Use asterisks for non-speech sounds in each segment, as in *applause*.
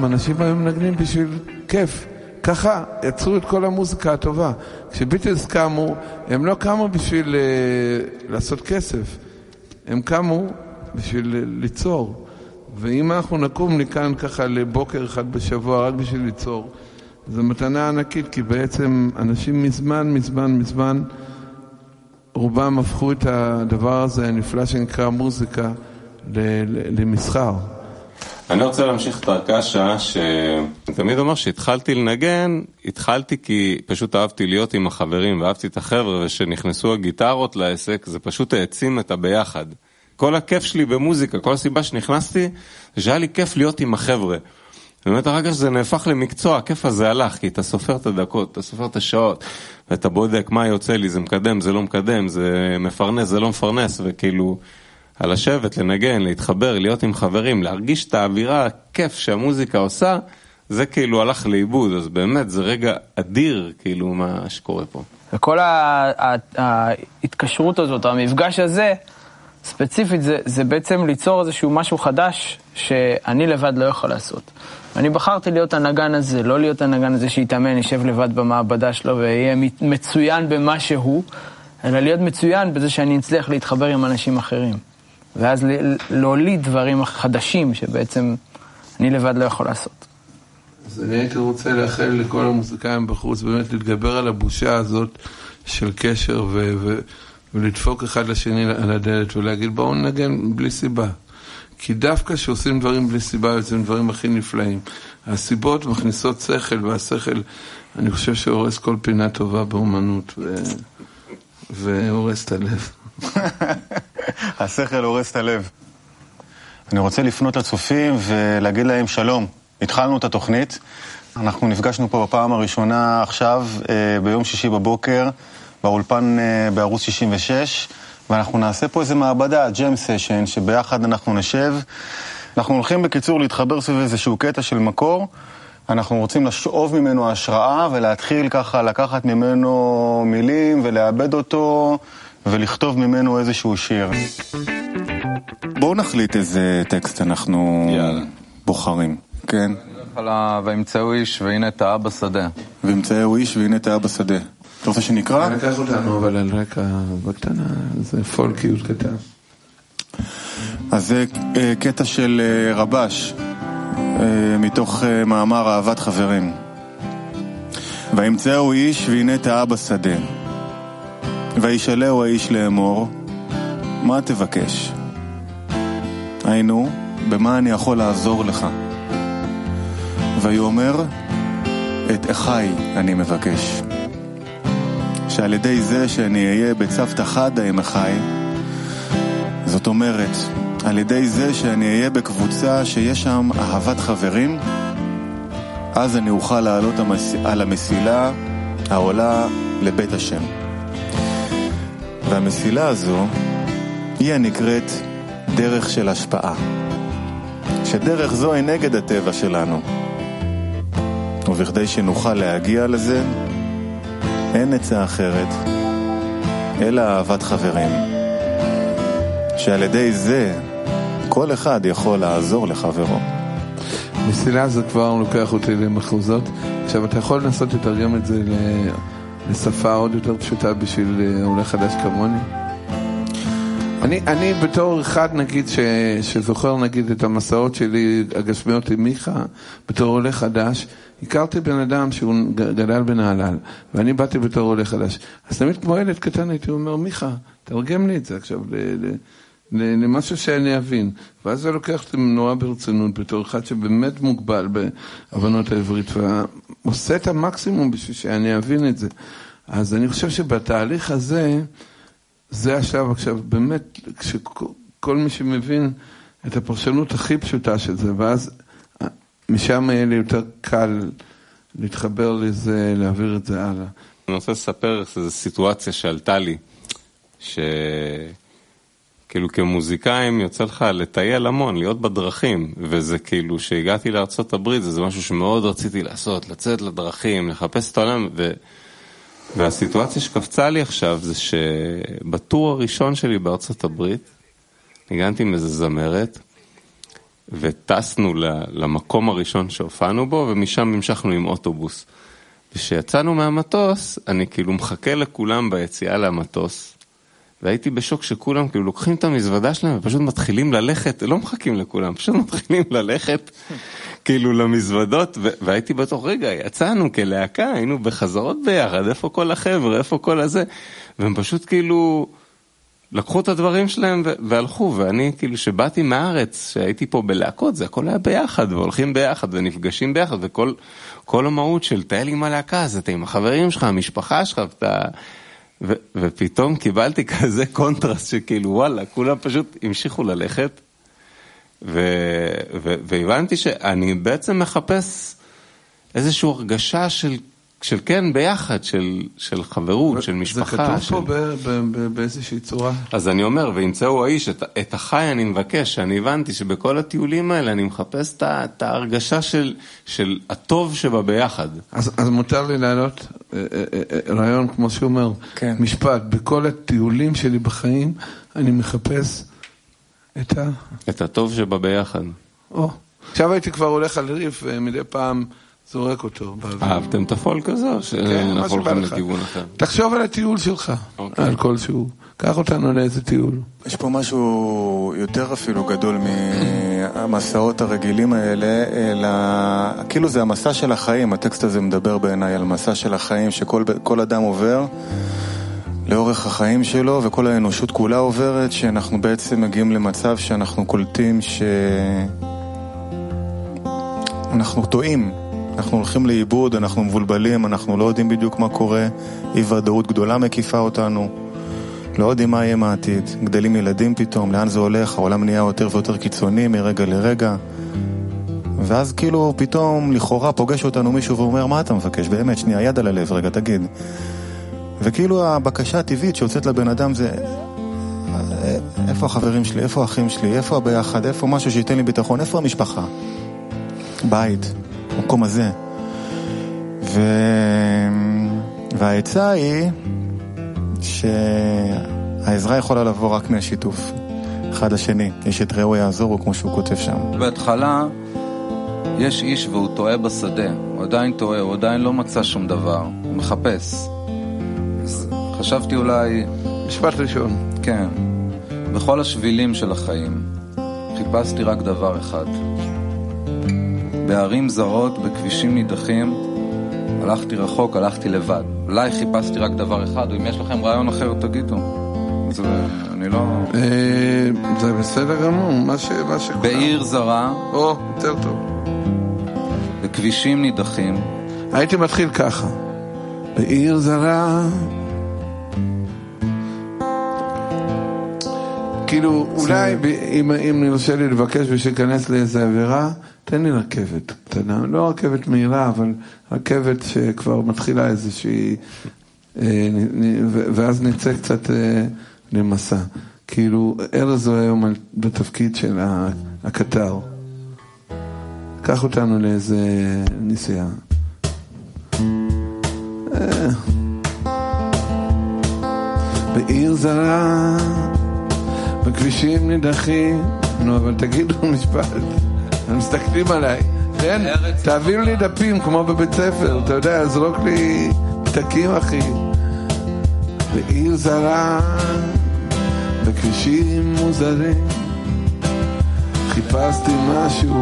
פעם אנשים היו מנגנים בשביל כיף. ככה יצרו את כל המוזיקה הטובה. כשביטלס קמו, הם לא קמו בשביל uh, לעשות כסף, הם קמו בשביל ליצור. ואם אנחנו נקום מכאן ככה לבוקר אחד בשבוע רק בשביל ליצור, זו מתנה ענקית, כי בעצם אנשים מזמן, מזמן, מזמן, רובם הפכו את הדבר הזה הנפלא שנקרא מוזיקה למסחר. אני רוצה להמשיך את הרכשה, תמיד אומר שהתחלתי לנגן, התחלתי כי פשוט אהבתי להיות עם החברים ואהבתי את החבר'ה, וכשנכנסו הגיטרות לעסק זה פשוט העצים את הביחד. כל הכיף שלי במוזיקה, כל הסיבה שנכנסתי, זה שהיה לי כיף להיות עם החבר'ה. באמת אחר כך שזה נהפך למקצוע, הכיף הזה הלך, כי אתה סופר את הדקות, אתה סופר את השעות, ואתה בודק מה יוצא לי, זה מקדם, זה לא מקדם, זה מפרנס, זה לא מפרנס, וכאילו, על לשבת, לנגן, להתחבר, להיות עם חברים, להרגיש את האווירה, הכיף שהמוזיקה עושה, זה כאילו הלך לאיבוד, אז באמת זה רגע אדיר, כאילו, מה שקורה פה. וכל ההתקשרות הזאת, המפגש הזה, ספציפית, זה, זה בעצם ליצור איזשהו משהו חדש שאני לבד לא יכול לעשות. אני בחרתי להיות הנגן הזה, לא להיות הנגן הזה שיתאמן, יישב לבד במעבדה שלו ויהיה מצוין במה שהוא, אלא להיות מצוין בזה שאני אצליח להתחבר עם אנשים אחרים. ואז להוליד דברים חדשים שבעצם אני לבד לא יכול לעשות. אז אני הייתי רוצה לאחל לכל המוזיקאים בחוץ באמת להתגבר על הבושה הזאת של קשר ו- ו- ולדפוק אחד לשני על הדלת ולהגיד בואו נגן בלי סיבה. כי דווקא כשעושים דברים בלי סיבה יוצאים דברים הכי נפלאים. הסיבות מכניסות שכל, והשכל, אני חושב שהורס כל פינה טובה באומנות. והורס את הלב. *laughs* השכל הורס את הלב. אני רוצה לפנות לצופים ולהגיד להם שלום. התחלנו את התוכנית, אנחנו נפגשנו פה בפעם הראשונה עכשיו, אה, ביום שישי בבוקר, באולפן אה, בערוץ 66. ואנחנו נעשה פה איזה מעבדה, ג'ם סשן, שביחד אנחנו נשב. אנחנו הולכים בקיצור להתחבר סביב איזשהו קטע של מקור. אנחנו רוצים לשאוב ממנו השראה ולהתחיל ככה לקחת ממנו מילים ולאבד אותו ולכתוב ממנו איזשהו שיר. בואו נחליט איזה טקסט אנחנו יאללה. בוחרים, כן? וימצאו איש והנה טעה בשדה. וימצאו איש והנה טעה בשדה. אתה רוצה שנקרא? אני אקח אותנו, אבל על רקע בקטנה, זה פולקיות קטן. אז זה אה, קטע של אה, רבש, אה, מתוך מאמר אהבת חברים. וימצאו איש והנה טעה בשדה. וישאלהו האיש לאמור, מה תבקש? היינו, במה אני יכול לעזור לך? ויאמר, את אחי אני מבקש. שעל ידי זה שאני אהיה בצוותא חדא עם אחי, זאת אומרת, על ידי זה שאני אהיה בקבוצה שיש שם אהבת חברים, אז אני אוכל לעלות. על המסילה העולה לבית השם. והמסילה הזו היא הנקראת דרך של השפעה. שדרך זו היא נגד הטבע שלנו. ובכדי שנוכל להגיע לזה, אין עצה אחרת, אלא אהבת חברים. שעל ידי זה כל אחד יכול לעזור לחברו. מסילה זה כבר לוקח אותי למחוזות. עכשיו, אתה יכול לנסות לתרגם את זה לשפה עוד יותר פשוטה בשביל אה, עולה חדש כמוני? אני, אני בתור אחד, נגיד, ש, שזוכר, נגיד, את המסעות שלי, הגשמיות עם מיכה, בתור עולה חדש, הכרתי בן אדם שהוא גדל בנהלל, ואני באתי בתור עולה חדש. אז תמיד כמו ילד קטן הייתי אומר, מיכה, תרגם לי את זה עכשיו למשהו שאני אבין. ואז זה לוקח אותי נורא ברצינות, בתור אחד שבאמת מוגבל בהבנות העברית, ועושה את המקסימום בשביל שאני אבין את זה. אז אני חושב שבתהליך הזה, זה השלב עכשיו, באמת, כשכל מי שמבין את הפרשנות הכי פשוטה של זה, ואז משם יהיה לי יותר קל להתחבר לזה, להעביר את זה הלאה. אני רוצה לספר איזו סיטואציה שעלתה לי, שכאילו כמוזיקאים יוצא לך לטייל המון, להיות בדרכים, וזה כאילו, שהגעתי לארצות הברית, זה משהו שמאוד רציתי לעשות, לצאת לדרכים, לחפש את העולם, ו... והסיטואציה שקפצה לי עכשיו זה שבטור הראשון שלי בארצות הברית, ניגנתי עם איזה זמרת, וטסנו למקום הראשון שהופענו בו, ומשם המשכנו עם אוטובוס. וכשיצאנו מהמטוס, אני כאילו מחכה לכולם ביציאה למטוס, והייתי בשוק שכולם כאילו לוקחים את המזוודה שלהם ופשוט מתחילים ללכת, לא מחכים לכולם, פשוט מתחילים ללכת כאילו למזוודות, והייתי בטוח, רגע, יצאנו כלהקה, היינו בחזרות ביחד, איפה כל החבר'ה, איפה כל הזה, והם פשוט כאילו... לקחו את הדברים שלהם והלכו, ואני כאילו שבאתי מהארץ, שהייתי פה בלהקות, זה הכל היה ביחד, והולכים ביחד ונפגשים ביחד, וכל המהות של טייל עם הלהקה, זה אתה עם החברים שלך, המשפחה שלך, ואתה... ו, ופתאום קיבלתי כזה קונטרסט שכאילו וואלה, כולם פשוט המשיכו ללכת, ו, ו, והבנתי שאני בעצם מחפש איזושהי הרגשה של של כן ביחד, של, של חברות, של משפחה. זה כתוב של... פה ב, ב, ב, באיזושהי צורה. אז אני אומר, וימצאו האיש, את, את החי אני מבקש, אני הבנתי שבכל הטיולים האלה אני מחפש את, את ההרגשה של, של הטוב שבה ביחד. אז, אז מותר לי אה, רעיון, כמו שהוא אומר, כן. משפט, בכל הטיולים שלי בחיים אני מחפש את ה... את הטוב שבה ביחד. או, עכשיו הייתי כבר הולך על ריף ומדי פעם... זורק אותו באוויר. אהבתם את הפולק הזה, או כן, מה שאנחנו שבא הולכים לך. לכיוון אחר? תחשוב על הטיול שלך, אוקיי. על כלשהו. קח אותנו לאיזה טיול. יש פה משהו יותר אפילו גדול מהמסעות הרגילים האלה, אלא כאילו זה המסע של החיים, הטקסט הזה מדבר בעיניי על מסע של החיים שכל כל אדם עובר לאורך החיים שלו וכל האנושות כולה עוברת, שאנחנו בעצם מגיעים למצב שאנחנו קולטים שאנחנו טועים, אנחנו הולכים לאיבוד, אנחנו מבולבלים, אנחנו לא יודעים בדיוק מה קורה, אי ודאות גדולה מקיפה אותנו. לא יודעים מה יהיה מהעתיד, גדלים ילדים פתאום, לאן זה הולך, העולם נהיה יותר ויותר קיצוני מרגע לרגע. ואז כאילו פתאום לכאורה פוגש אותנו מישהו ואומר, מה אתה מבקש? באמת, שנייה, יד על הלב, רגע, תגיד. וכאילו הבקשה הטבעית שיוצאת לבן אדם זה, איפה החברים שלי, איפה האחים שלי, איפה הביחד, איפה משהו שייתן לי ביטחון, איפה המשפחה? בית, המקום הזה. ו... והעצה היא שהעזרה יכולה לבוא רק מהשיתוף. אחד לשני, יש את רעהו יעזורו, כמו שהוא כותב שם. בהתחלה יש איש והוא טועה בשדה, הוא עדיין טועה, הוא עדיין לא מצא שום דבר, הוא מחפש. אז חשבתי אולי, משפט ראשון. כן, בכל השבילים של החיים חיפשתי רק דבר אחד. בערים זרות, בכבישים נידחים, הלכתי רחוק, הלכתי לבד. אולי חיפשתי רק דבר אחד, או אם יש לכם רעיון אחר, תגידו. זה, אני לא... אה, זה בסדר גמור, מה ש... מה שכולם- בעיר זרה, או, יותר טוב. בכבישים נידחים, הייתי מתחיל ככה. בעיר זרה... כאילו, אולי, אם יורשה לי לבקש ושייכנס לאיזה עבירה, תן לי רכבת קטנה. לא רכבת מהירה, אבל רכבת שכבר מתחילה איזושהי... אה, ואז נצא קצת אה, למסע. כאילו, ארז הוא היום בתפקיד של הקטר. קח אותנו לאיזה נסיעה. אה. בעיר זרה, בכבישים נידחים, נו אבל תגידו *laughs* משפט, הם מסתכלים עליי, כן, תעביר לי דפים כמו בבית ספר, אתה יודע, זרוק לי פתקים אחי. בעיר זרה, בכבישים מוזרים, חיפשתי משהו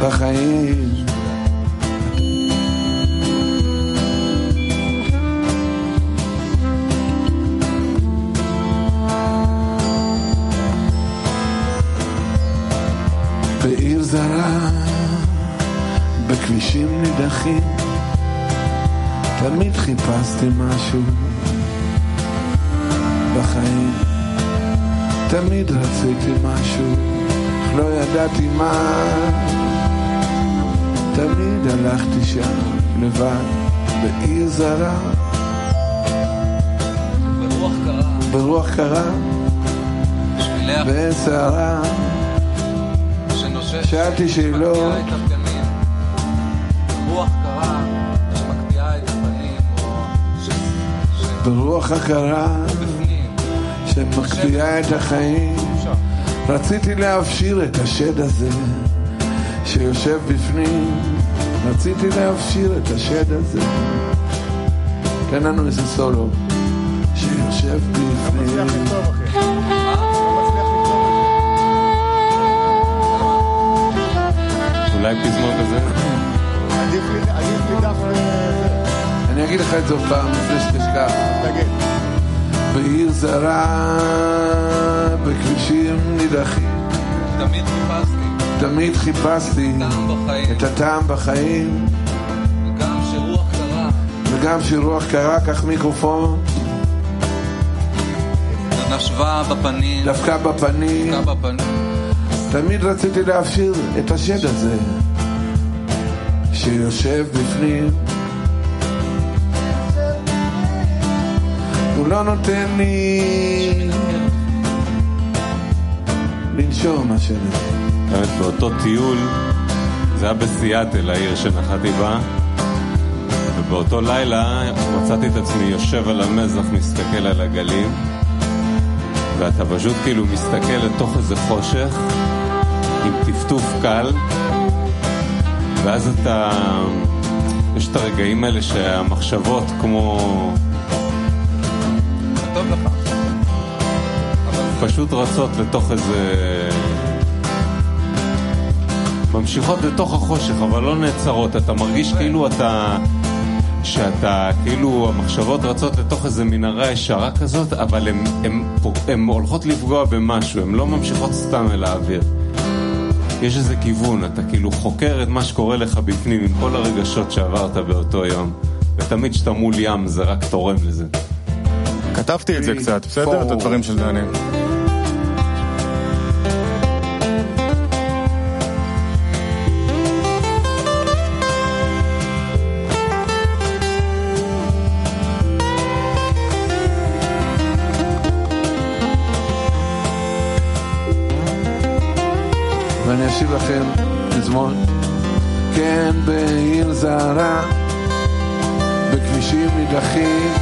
בחיים. זרה, בכבישים נידחים, תמיד חיפשתי משהו בחיים. תמיד רציתי משהו, אך לא ידעתי מה. תמיד הלכתי שם לבד, בעיר זרה, ברוח קרה, ברוח קרה, שבילי או ש... ברוח הקרה. שמקפיאה את החיים, רציתי להפשיר את השד הזה שיושב בפנים, רציתי להפשיר את השד הזה. תן לנו איזה סולו שיושב בפנים. אולי פזמון כזה? עדיף לי דף אני אגיד לך את זה עוד פעם, לפני שתשכח. תגיד. בעיר זרה, בכבישים נידחים, תמיד חיפשתי. תמיד חיפשתי את הטעם בחיים, וגם שרוח קרה, וגם שרוח קרה, קח מיקרופון, נשבה בפנים, דווקא בפנים, דווקא בפנים. תמיד רציתי להפשיר את השד הזה שיושב בפנים. הוא לא נותן לי לנשום הזה. באמת באותו טיול, זה היה בסיאטל, העיר שנחתי בה, ובאותו לילה מצאתי את עצמי יושב על המזח, מסתכל על הגלים, ואתה פשוט כאילו מסתכל לתוך איזה חושך, עם טפטוף קל, ואז אתה... יש את הרגעים האלה שהמחשבות כמו... טוב לך. פשוט רצות לתוך איזה... ממשיכות לתוך החושך, אבל לא נעצרות. אתה מרגיש כאילו אתה... שאתה, כאילו, המחשבות רצות לתוך איזה מנהרה ישרה כזאת, אבל הן הולכות לפגוע במשהו, הן לא ממשיכות סתם אל האוויר. יש איזה כיוון, אתה כאילו חוקר את מה שקורה לך בפנים עם כל הרגשות שעברת באותו יום. ותמיד כשאתה מול ים זה רק תורם לזה. כתבתי את זה קצת, בסדר? את הדברים של דניאל. אשיב לכם פזמון. כן, בעיר זרה, בכבישים נידחים,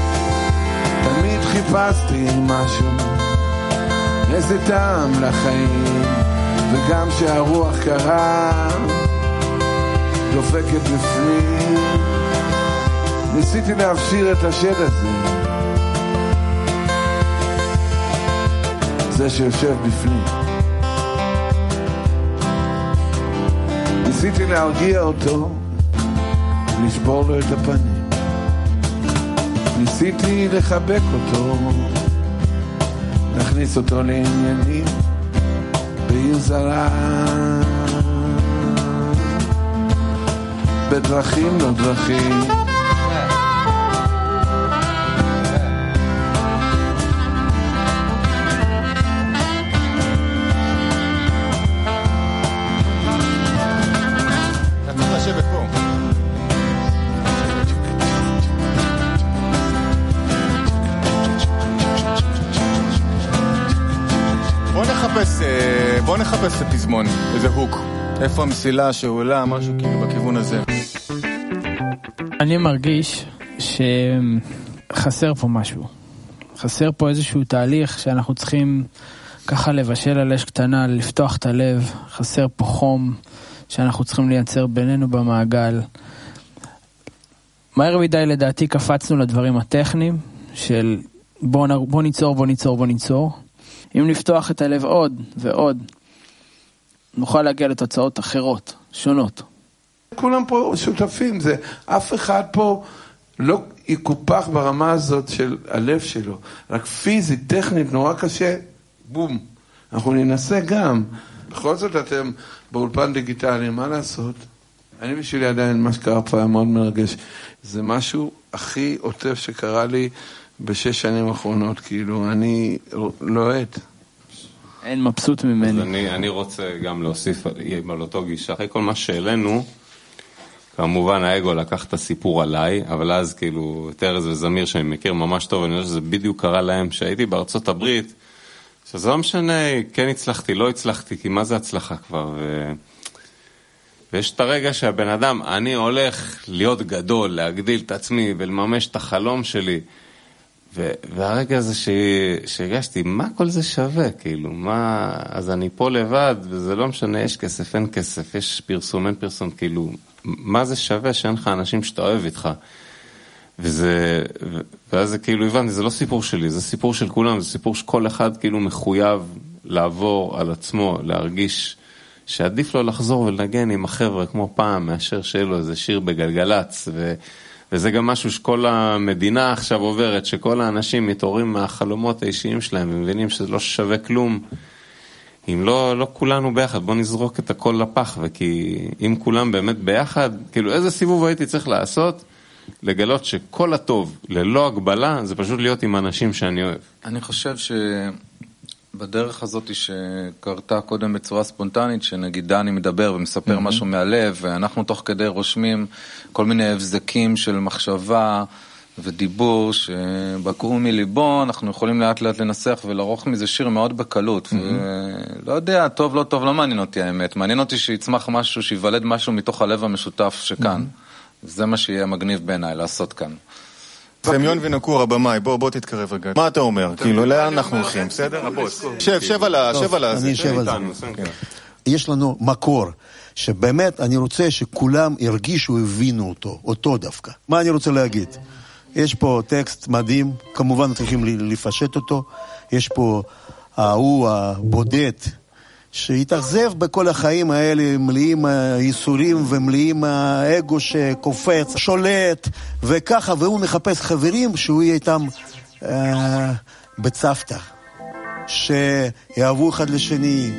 תמיד חיפשתי משהו, איזה טעם לחיים, וגם שהרוח קרה, דופקת בפנים, ניסיתי להפשיר את השד הזה, זה שיושב בפנים. ניסיתי להרגיע אותו, לשבור לו את הפנים. ניסיתי לחבק אותו, להכניס אותו לעניינים בעיר זרה. בדרכים לא דרכים. נחפש את הפזמון, איזה הוק. איפה המסילה שעולה, משהו כאילו בכיוון הזה. אני מרגיש שחסר פה משהו. חסר פה איזשהו תהליך שאנחנו צריכים ככה לבשל על אש קטנה, לפתוח את הלב. חסר פה חום שאנחנו צריכים לייצר בינינו במעגל. מהר מדי לדעתי קפצנו לדברים הטכניים של בוא, נ... בוא ניצור, בוא ניצור, בוא ניצור. אם נפתוח את הלב עוד ועוד, נוכל להגיע לתוצאות אחרות, שונות. כולם פה שותפים, זה אף אחד פה לא יקופח ברמה הזאת של הלב שלו, רק פיזית, טכנית, נורא קשה, בום. אנחנו ננסה גם. בכל זאת אתם באולפן דיגיטלי, מה לעשות? אני בשבילי עדיין, מה שקרה פה היה מאוד מרגש. זה משהו הכי עוטף שקרה לי בשש שנים האחרונות, כאילו, אני לוהט. אין מבסוט אז ממני. אני, אני רוצה גם להוסיף על, אותו גישה. אחרי כל מה שהעלינו, כמובן האגו לקח את הסיפור עליי, אבל אז כאילו, את ארז וזמיר שאני מכיר ממש טוב, אני חושב שזה בדיוק קרה להם שהייתי בארצות הברית, שזה לא משנה, כן הצלחתי, לא הצלחתי, כי מה זה הצלחה כבר? ו... ויש את הרגע שהבן אדם, אני הולך להיות גדול, להגדיל את עצמי ולממש את החלום שלי, והרגע הזה שהרגשתי, מה כל זה שווה, כאילו, מה... אז אני פה לבד, וזה לא משנה, יש כסף, אין כסף, יש פרסום, אין פרסום, כאילו, מה זה שווה שאין לך אנשים שאתה אוהב איתך? וזה, ואז זה כאילו הבנתי, זה לא סיפור שלי, זה סיפור של כולם, זה סיפור שכל אחד כאילו מחויב לעבור על עצמו, להרגיש שעדיף לו לחזור ולנגן עם החבר'ה כמו פעם, מאשר שיהיה לו איזה שיר בגלגלצ, ו, וזה גם משהו שכל המדינה עכשיו עוברת, שכל האנשים מתעוררים מהחלומות האישיים שלהם ומבינים שזה לא שווה כלום. אם לא, לא כולנו ביחד, בוא נזרוק את הכל לפח, וכי אם כולם באמת ביחד, כאילו איזה סיבוב הייתי צריך לעשות? לגלות שכל הטוב, ללא הגבלה, זה פשוט להיות עם אנשים שאני אוהב. אני חושב שבדרך הזאת שקרתה קודם בצורה ספונטנית, שנגיד דני מדבר ומספר mm-hmm. משהו מהלב, ואנחנו תוך כדי רושמים כל מיני הבזקים של מחשבה ודיבור שבקעו מליבו, אנחנו יכולים לאט לאט לנסח ולערוך מזה שיר מאוד בקלות. Mm-hmm. ולא יודע, טוב, לא טוב, לא מעניין אותי האמת. מעניין אותי שיצמח משהו, שיוולד משהו מתוך הלב המשותף שכאן. Mm-hmm. זה מה שיהיה מגניב בעיניי לעשות כאן. סמיון וינקור הבמאי, בוא, בוא תתקרב רגע. מה אתה אומר? כאילו, לאן אנחנו הולכים, בסדר? הבוס. שב, שב על ה... שב על ה... אני אשב על זה. יש לנו מקור, שבאמת אני רוצה שכולם ירגישו, הבינו אותו, אותו דווקא. מה אני רוצה להגיד? יש פה טקסט מדהים, כמובן צריכים לפשט אותו. יש פה ההוא הבודד, שהתאכזב בכל החיים האלה, מלאים ייסורים ומלאים האגו שקופץ, שולט, וככה, והוא מחפש חברים שהוא יהיה איתם אה, בצוותא, שיאהבו אחד לשני,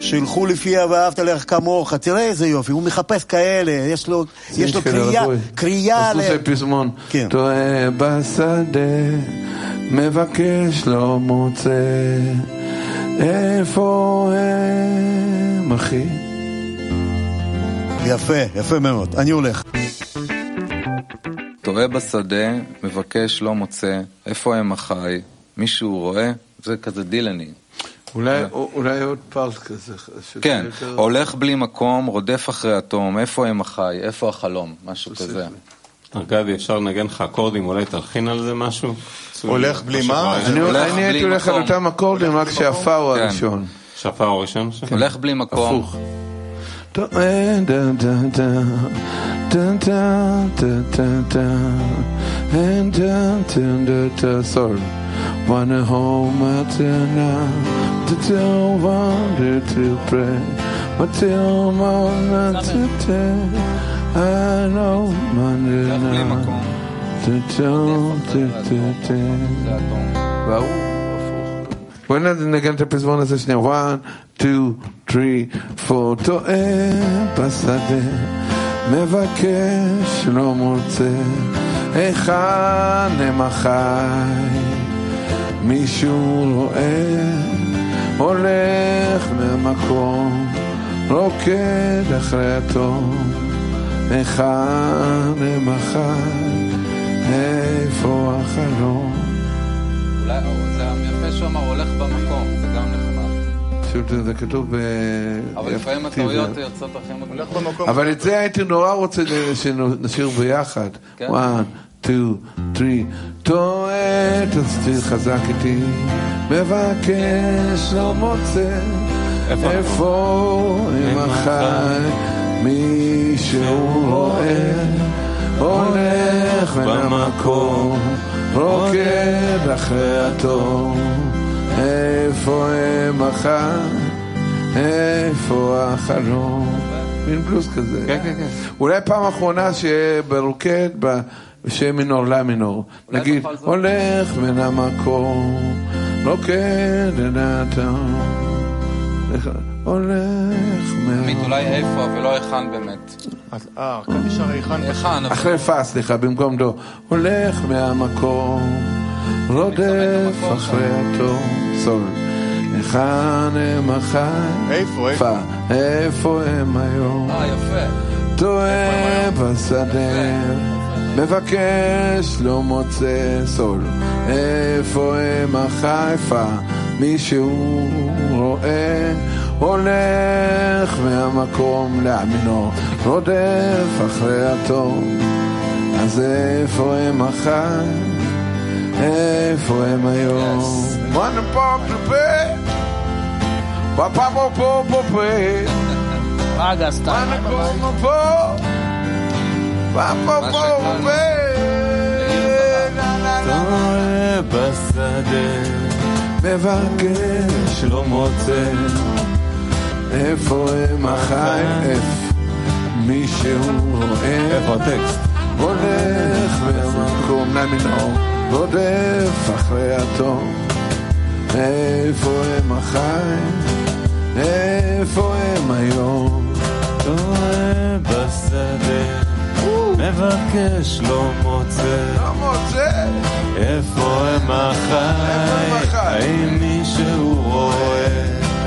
שילכו לפי ואהבת לך כמוך, תראה איזה יופי, הוא מחפש כאלה, יש לו, יש לו קריאה, קריאה ל... עשו פזמון, כן. טועה בשדה, מבקש לא מוצא. איפה הם, אחי? יפה, יפה מאוד. אני הולך. טועה בשדה, מבקש, לא מוצא, איפה הם אחי? מישהו רואה? זה כזה דילני. אולי, אולי עוד פרס כזה. כן, יותר... הולך בלי מקום, רודף אחרי התום, איפה הם אחי? איפה החלום? משהו כזה. ארכדי, אפשר לנגן לך אקורדים, אולי תלחין על זה משהו? הולך בלי מה? אני הייתי הולך על אותם אקורדים, רק שהפאו הוא הראשון. שהפאו הראשון? הולך בלי מקום. הפוך. Wanna home until now to tell wonder to pray, but till moment to tell. I know Monday night. בואי נגן את הפזמון הזה שנייה, 1, 2, 3, 4, טועה בשדה, מבקש לא מוצא, היכן הם החי, מישהו רואה, הולך מהמקום, רוקד אחרי התום, היכן הם החי איפה החלום? אולי זה יפה שהוא אמר הולך במקום, זה גם נחמד. פשוט זה כתוב ב... אבל לפעמים הטעויות יוצאות הולך במקום. אבל את זה הייתי נורא רוצה שנשאיר ביחד. כן. one, two, three. טועה, תסתיר חזק איתי, מבקש, לא מוצא. איפה עם החי, מישהו רואה. הולך מהמקום, רוקד אחרי התור. איפה הם מחר? איפה החלום? מין בלוז כזה. כן, כן, כן. אולי פעם אחרונה שיהיה ברוקד, בשם מינור לה מינור. נגיד, הולך מן המקום, רוקד אל התור. הולך מה... עמית, אולי איפה ולא היכן באמת. אה, כאן נשאר היכן. היכן. אחרי פס, סליחה, במקום דו. הולך מהמקום, רודף אחרי התום. סול. היכן הם החיים? איפה, איפה? איפה הם היום? אה, יפה. טועה בשדה, מבקש, לא מוצא סול. איפה הם החיפה? מישהו רואה הולך מהמקום לאמינו, רודף אחרי התום אז איפה הם מחר? איפה הם היום? מנה פופלפה פאפה פופופופה רגע, סתם. פה פופופו פאפה בשדה מבקש לא מוצא, איפה הם החיים? איפה מישהו רואה? איפה הטקסט? הולך מהמקום למנהור, רודף אחרי התום. איפה הם החיים? איפה הם היום? טועה בשדה, מבקש לא מוצא, לא מוצא. איפה הם החי? החי? האם מישהו רואה?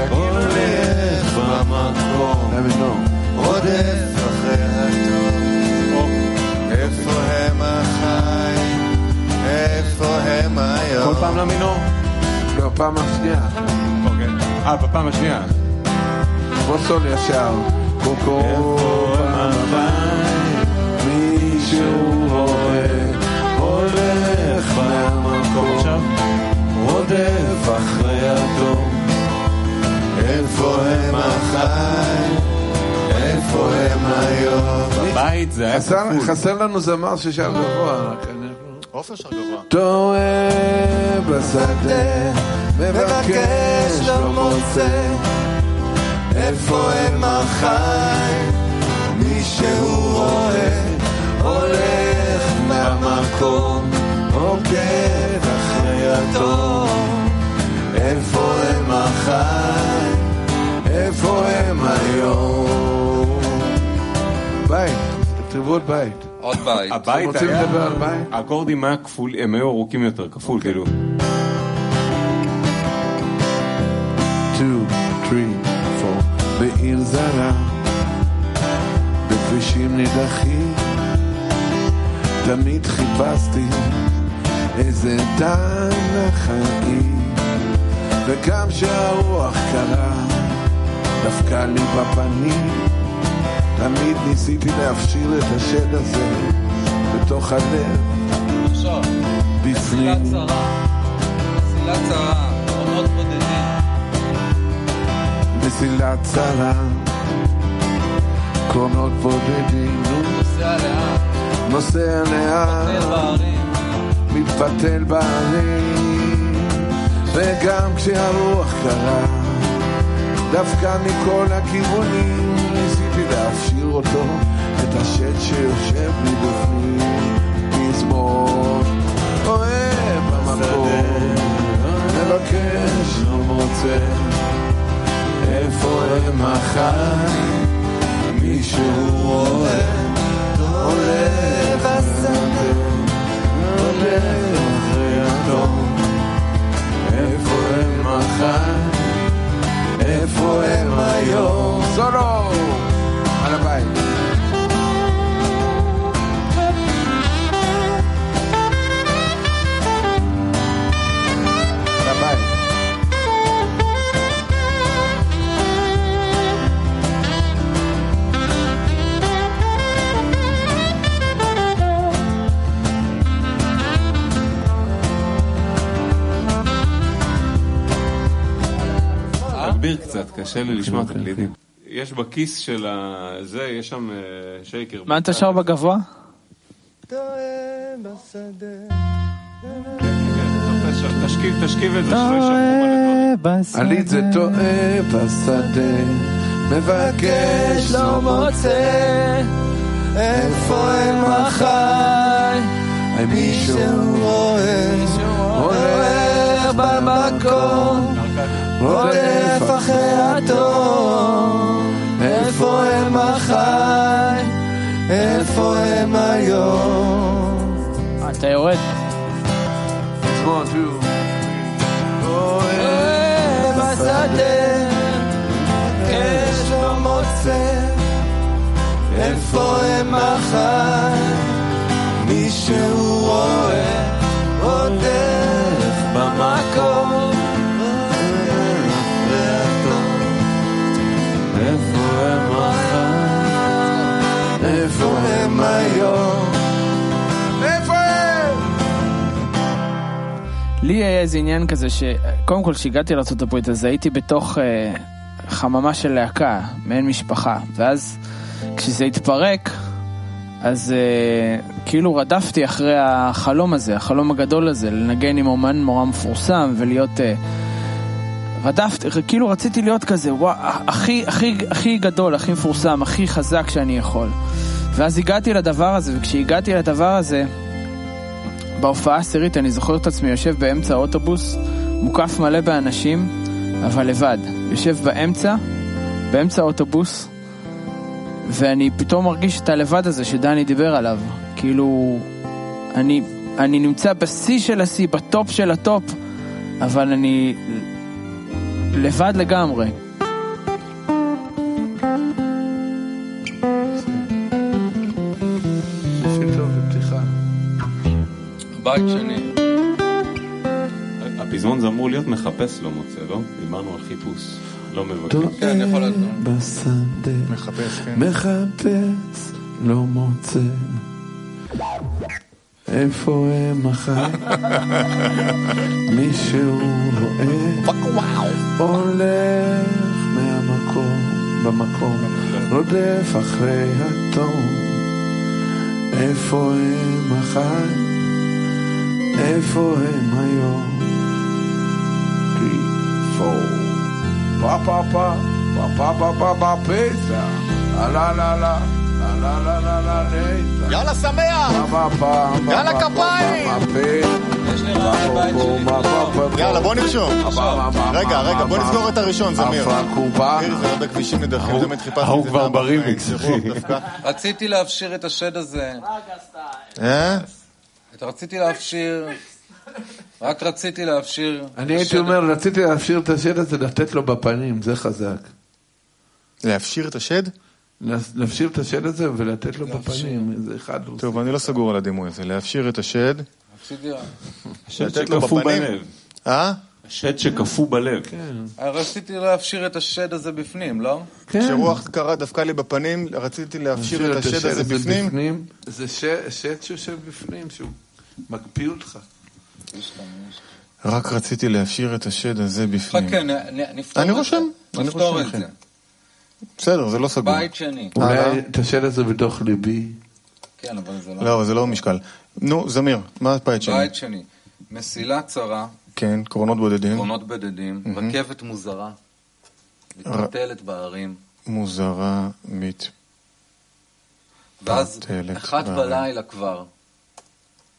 הולך במקום. רודף אחרי הטוב, איפה הם החיים, איפה הם היום. כל פעם למינור? לא, פעם השנייה. אוקיי. אה, בפעם השנייה. כמו סול ישר. קוקו, איפה הם החי? מישהו רואה, הולך מהמקום. עכשיו? רודף אחרי התום. איפה הם החיים, איפה הם היום. בבית זה היה חסר- כפול. חסר לנו זמר ששר גבוה, רק אנחנו... עופר שר גבוה. טועה בשדה, מבקש לא מוצא, איפה הם החיים? מישהו תרבות בית. עוד בית. הבית רוצים היה... לדבר על בית? האקורדים היה כפול, הם היו ארוכים יותר, כפול כאילו. 2, 3, 4, בעיר זרה, בכבישים נידחים, תמיד חיפשתי איזה טעם לחיים, וגם כשהרוח קרה, דפקה לי בפנים, תמיד ניסיתי להפשיר את השד הזה בתוך הלב, בפנים. מסילת צרה. מסילת צרה. עונות בודדים. מסילת צרה, קרונות בודדים, נו, נוסע לאט. נוסע לאט, בערים. מתפתל בערים, וגם כשהרוח קרה, דווקא מכל הכיוונים, להפשיר אותו, את השד שיושב לי קשה לי לשמוע את הקלידים. יש בכיס של הזה, יש שם אה, שייקר. מה אתה שר בגבוה? תשכיב, תשכיב את זה, שלא עלית זה טועה בשדה, מבקש לא מוצא, איפה הם לי היה איזה עניין כזה שקודם כל כשהגעתי לארה"ב אז הייתי בתוך אה, חממה של להקה, מעין משפחה, ואז כשזה התפרק אז אה, כאילו רדפתי אחרי החלום הזה, החלום הגדול הזה, לנגן עם אומן נורא מפורסם ולהיות... אה, רדפתי, כאילו רציתי להיות כזה, וואו, הכי, הכי, הכי גדול, הכי מפורסם, הכי חזק שאני יכול. ואז הגעתי לדבר הזה, וכשהגעתי לדבר הזה, בהופעה העשירית אני זוכר את עצמי יושב באמצע האוטובוס, מוקף מלא באנשים, אבל לבד. יושב באמצע, באמצע האוטובוס, ואני פתאום מרגיש את הלבד הזה שדני דיבר עליו. כאילו, אני, אני נמצא בשיא של השיא, ב top של ה top, אבל אני לבד לגמרי. בית שני. הפזמון זה אמור להיות מחפש לא מוצא, לא? דיברנו על חיפוש, לא מבקש. כן, יכול להיות. בשדה, מחפש, כן. מחפש, לא מוצא. איפה הם החיים? *laughs* מישהו רואה, הולך מהמקום, במקום, רודף אחרי התום. איפה הם החיים? איפה הם היום? three, four. Pa pa pa pa pa pa pa pa pizza. La la la la la la la la la la. יאללה שמח! יאללה, כפיים! יאללה, בוא נרשום. רגע, רגע, בוא נסגור את הראשון, זמיר. זמיר, זה הרבה כבישים נדחים, תמיד חיפשתי ההוא את זה כבר פעם ברימיקס. רציתי להפשיר את השד הזה. אה? רציתי להפשיר... רק רציתי להפשיר... אני הייתי השד- אומר, רציתי להפשיר את השד הזה, לתת לו בפנים, זה חזק. להפשיר את השד? להפשיר את השד הזה ולתת לו בפנים, זה אחד. טוב, אני לא סגור על הדימוי הזה. להפשיר את השד. השד שקפוא בפנים. בלב. אה? השד שקפוא בלב. רציתי להפשיר את השד הזה בפנים, לא? כן. כשרוח קרה דפקה לי בפנים, רציתי להפשיר את השד הזה בפנים. זה שד שיושב בפנים, שהוא מקפיא אותך. רק רציתי להפשיר את השד הזה בפנים. חכה, נ- נפתור אני את זה. רושם, אני רושם, כן. בסדר, זה לא סגור. בית שני. אולי? את השד הזה בתוך ליבי. כן, אבל זה לא... לא, זה לא משקל. נו, זמיר, מה הבית שלי? בית שני. מסילה צרה, כן, קרונות בודדים. עקרונות בודדים, רכבת מוזרה, מתפתלת בערים, מוזרה, מת... ואז אחת. בלילה כבר,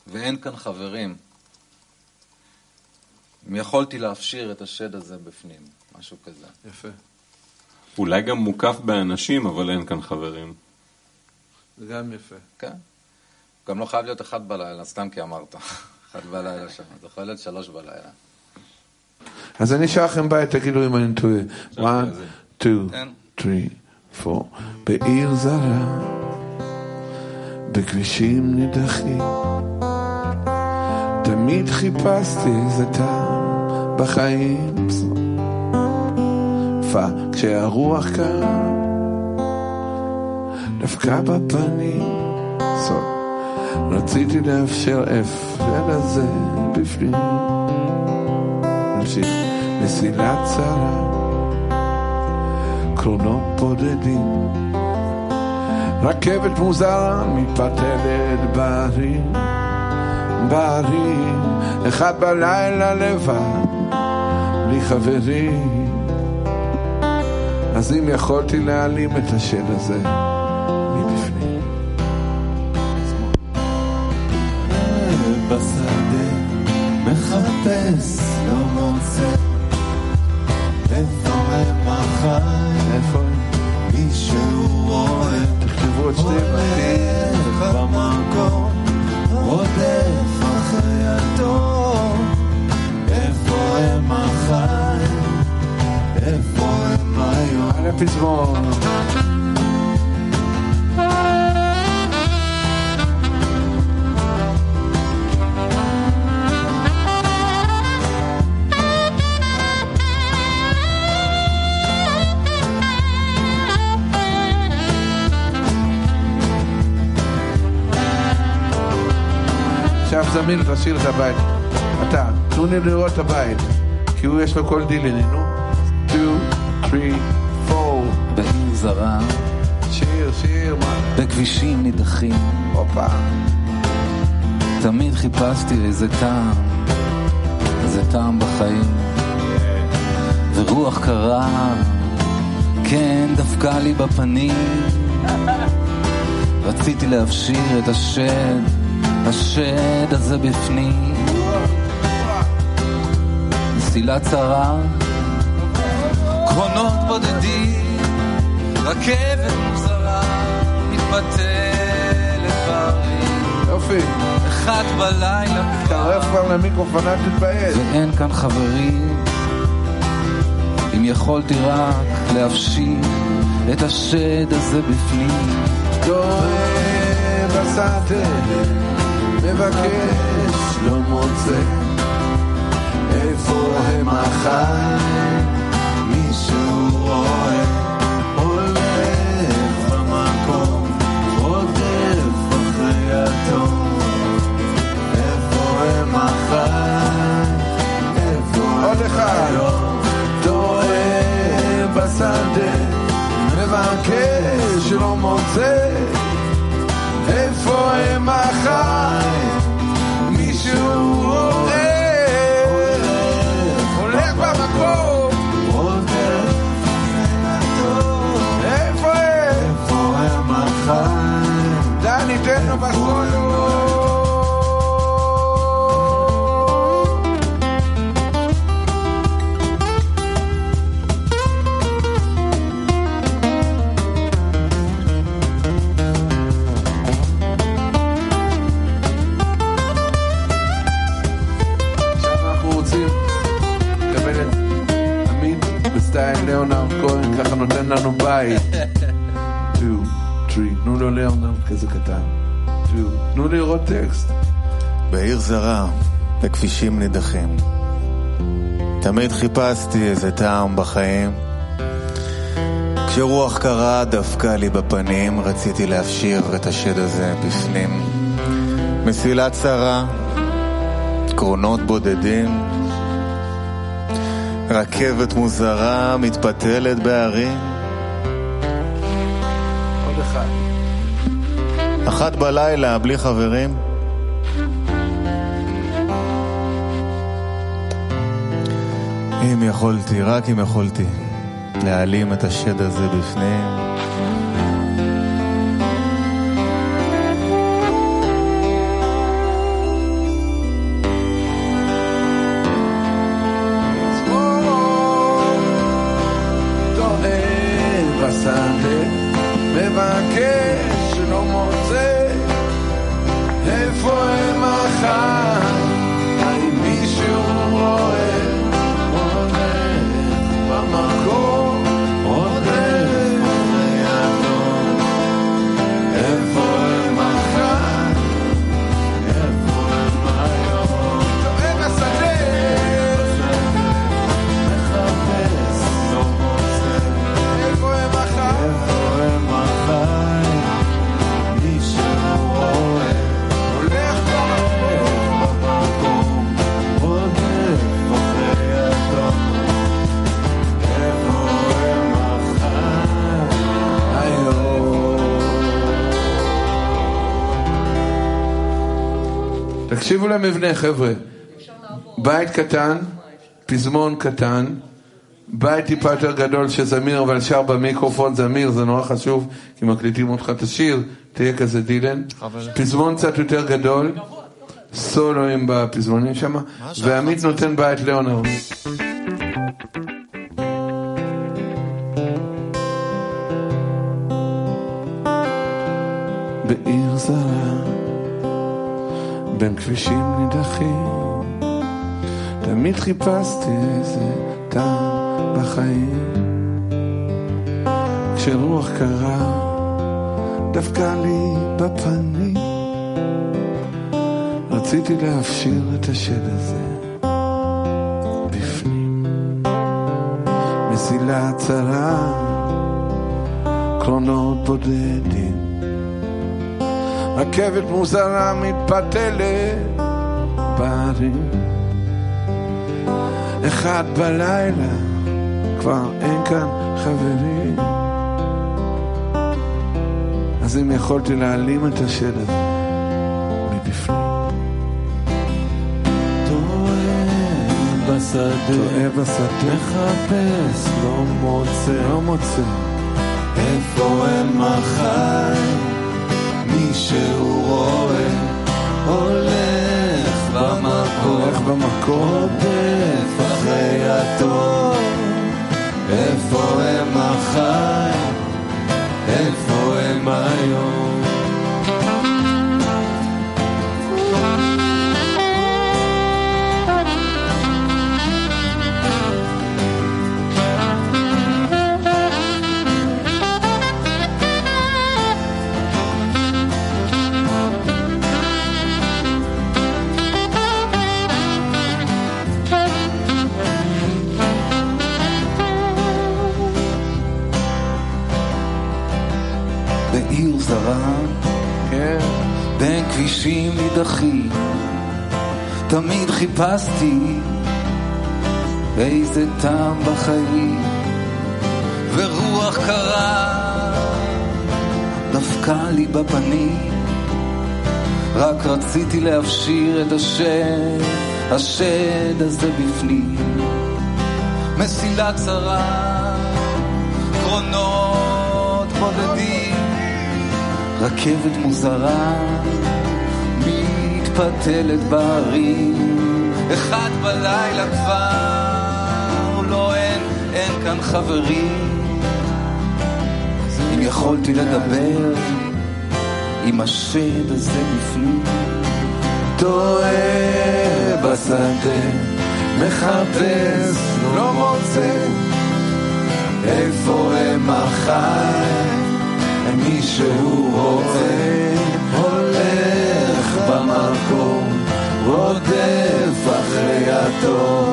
ואין כאן חברים. אם יכולתי להפשיר את השד הזה בפנים, משהו כזה. יפה. אולי גם מוקף באנשים, אבל אין כאן חברים. זה גם יפה. כן. גם לא חייב להיות אחת בלילה, סתם כי אמרת. *laughs* אחת בלילה שם, זה יכול להיות שלוש בלילה. אז אני אשאל לכם בית, תגידו אם אני טועה. one, two, כן. three, four. בעיר זרה, בכבישים נידחים, תמיד חיפשתי איזה טעם בחיים. כשהרוח קרה, דווקא בפנים. סוף. רציתי לאפשר אפשר הזה בפנים. נמשיך. מסילה צרה, קרונות בודדים, רכבת מוזרה מתפתלת בערים, בערים, אחד בלילה לבד, בלי חברים. אז אם יכולתי להעלים את השד הזה מבפנים. בשדה מחפש לא מוצא זמיר תשאיר את הבית. אתה. תנו לי לראות את הבית, כי הוא יש לו כל דילני, נו. 2, 3, 4. בעיר זרה, שיר, שיר, מה? בכבישים נידחים, הופה. תמיד חיפשתי איזה טעם, איזה טעם בחיים. ורוח קרה, כן, דפקה לי בפנים. *laughs* רציתי להפשיר את השד, השד הזה בפנים. מסילה צרה, קרונות בודדים, רכבת מוזרה, מתבטלת בערים. יופי. אחת בלילה תערף כבר למיקרופון, אל תתבייש. ואין כאן חברים. אם יכולתי רק להפשיר את השד הזה בפנים. טועה בשדה, מבקש, לא מוצא. איפה הם החיים? מישהו רואה, הולך במקום, רודף אחרי הטוב. איפה הם החיים? איפה עוד אחד. טועה בשדה, מבקש, לא מוצא. איפה הם החיים? מישהו רואה, הולך במקום, איפה הם? איפה הם החיים? דני, תן לו בסולו. נותן לנו בית. 2, 3, תנו לו ליאונרד כזה קטן. 2, תנו לי לראות טקסט. בעיר זרה, בכבישים נידחים. תמיד חיפשתי איזה טעם בחיים. כשרוח קרה דפקה לי בפנים, רציתי להפשיר את השד הזה בפנים. מסילה צרה, קרונות בודדים, רכבת מוזרה מתפתלת בערים. אחד. אחת בלילה, בלי חברים. אם יכולתי, רק אם יכולתי, להעלים את השד הזה בפנים. הם תקשיבו למבנה, חבר'ה. בית קטן, פזמון קטן, בית טיפה יותר גדול שזמיר אבל שר במיקרופון, זמיר זה נורא חשוב, כי מקליטים אותך את השיר, תהיה כזה דילן. פזמון קצת יותר גדול, סולואים בפזמונים שם, ועמית נותן בית ליאונרד. בין כבישים נידחים, תמיד חיפשתי איזה טעם בחיים. כשרוח קרה, דפקה לי בפנים. רציתי להפשיר את השד הזה בפנים. מסילה צרה, קרונות בודדים. רכבת מוזרה מתפתלת בערים. אחד בלילה, כבר אין כאן חברים. אז אם יכולתי להעלים את השד הזה מבפנים. בשדה, טועה בשדה, מחפש, לא מוצא, לא מוצא. איפה הם החיים? מישהו רואה, הולך במקום, הולך במקום, רודף אחרי הטוב. איפה הם החיים? איפה הם היום? חיפשתי איזה טעם בחיים, ורוח קרה דפקה לי בפנים, רק רציתי להפשיר את השד, השד הזה בפנים. מסילה צרה, קרונות בודדים, רכבת מוזרה, מתפתלת בערים, אחד בלילה כבר, לא אין, אין כאן חברים. אם יכולתי לדבר עם השד הזה בפנים, טועה בשדה, מחפש, לא מוצא, איפה הם החיים? מישהו רואה, אחרי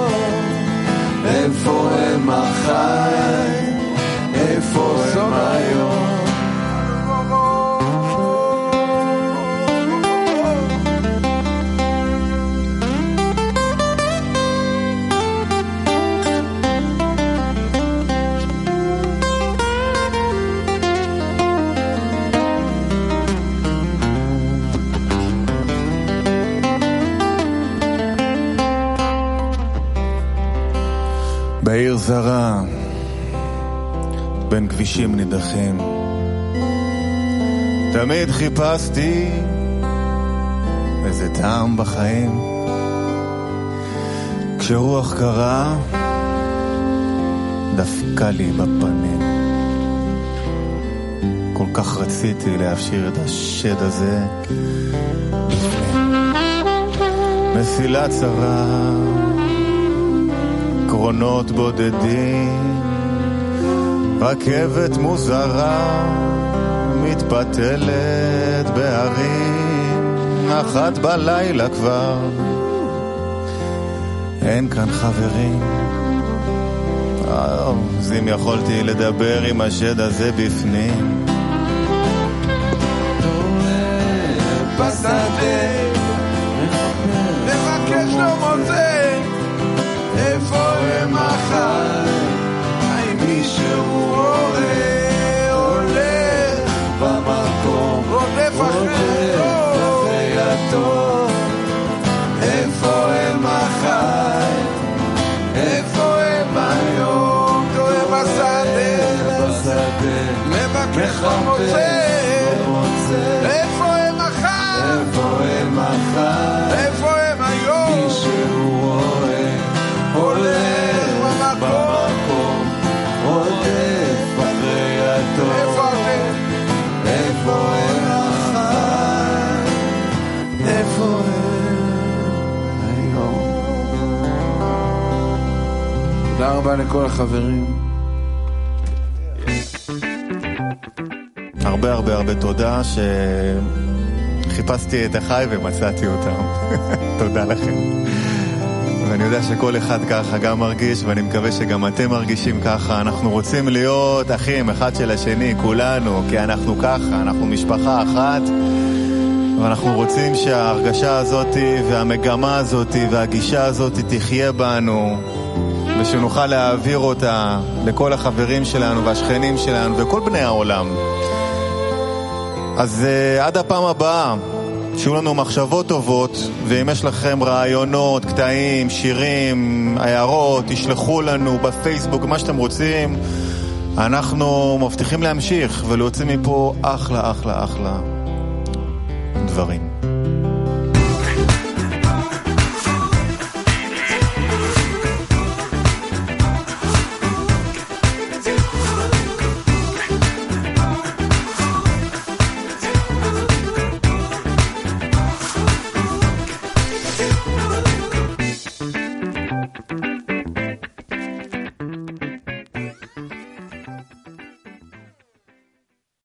בעיר זרה, בין כבישים נידחים, תמיד חיפשתי איזה טעם בחיים. כשרוח קרה, דפקה לי בפנים. כל כך רציתי להפשיר את השד הזה. מסילה צרה, קרונות בודדים, רכבת מוזרה, מתפתלת בהרים, אחת בלילה כבר, אין כאן חברים. אז אם יכולתי לדבר עם השד הזה בפנים. בשדה, מוצא. איפה הם החיים? איפה הם החיים? איפה הם היום? מישהו רואה, הולך במקום, רודף אחרי הטוב. איפה הם החיים? איפה הם היום? תודה רבה לכל החברים. הרבה הרבה הרבה תודה שחיפשתי את החי ומצאתי אותם. *laughs* תודה לכם. ואני יודע שכל אחד ככה גם מרגיש, ואני מקווה שגם אתם מרגישים ככה. אנחנו רוצים להיות אחים אחד של השני, כולנו, כי אנחנו ככה, אנחנו משפחה אחת, ואנחנו רוצים שההרגשה הזאת והמגמה הזאת והגישה הזאת תחיה בנו ושנוכל להעביר אותה לכל החברים שלנו והשכנים שלנו וכל בני העולם. אז uh, עד הפעם הבאה, שיהיו לנו מחשבות טובות, ואם יש לכם רעיונות, קטעים, שירים, הערות, תשלחו לנו בפייסבוק, מה שאתם רוצים. אנחנו מבטיחים להמשיך ולהוציא מפה אחלה, אחלה, אחלה דברים.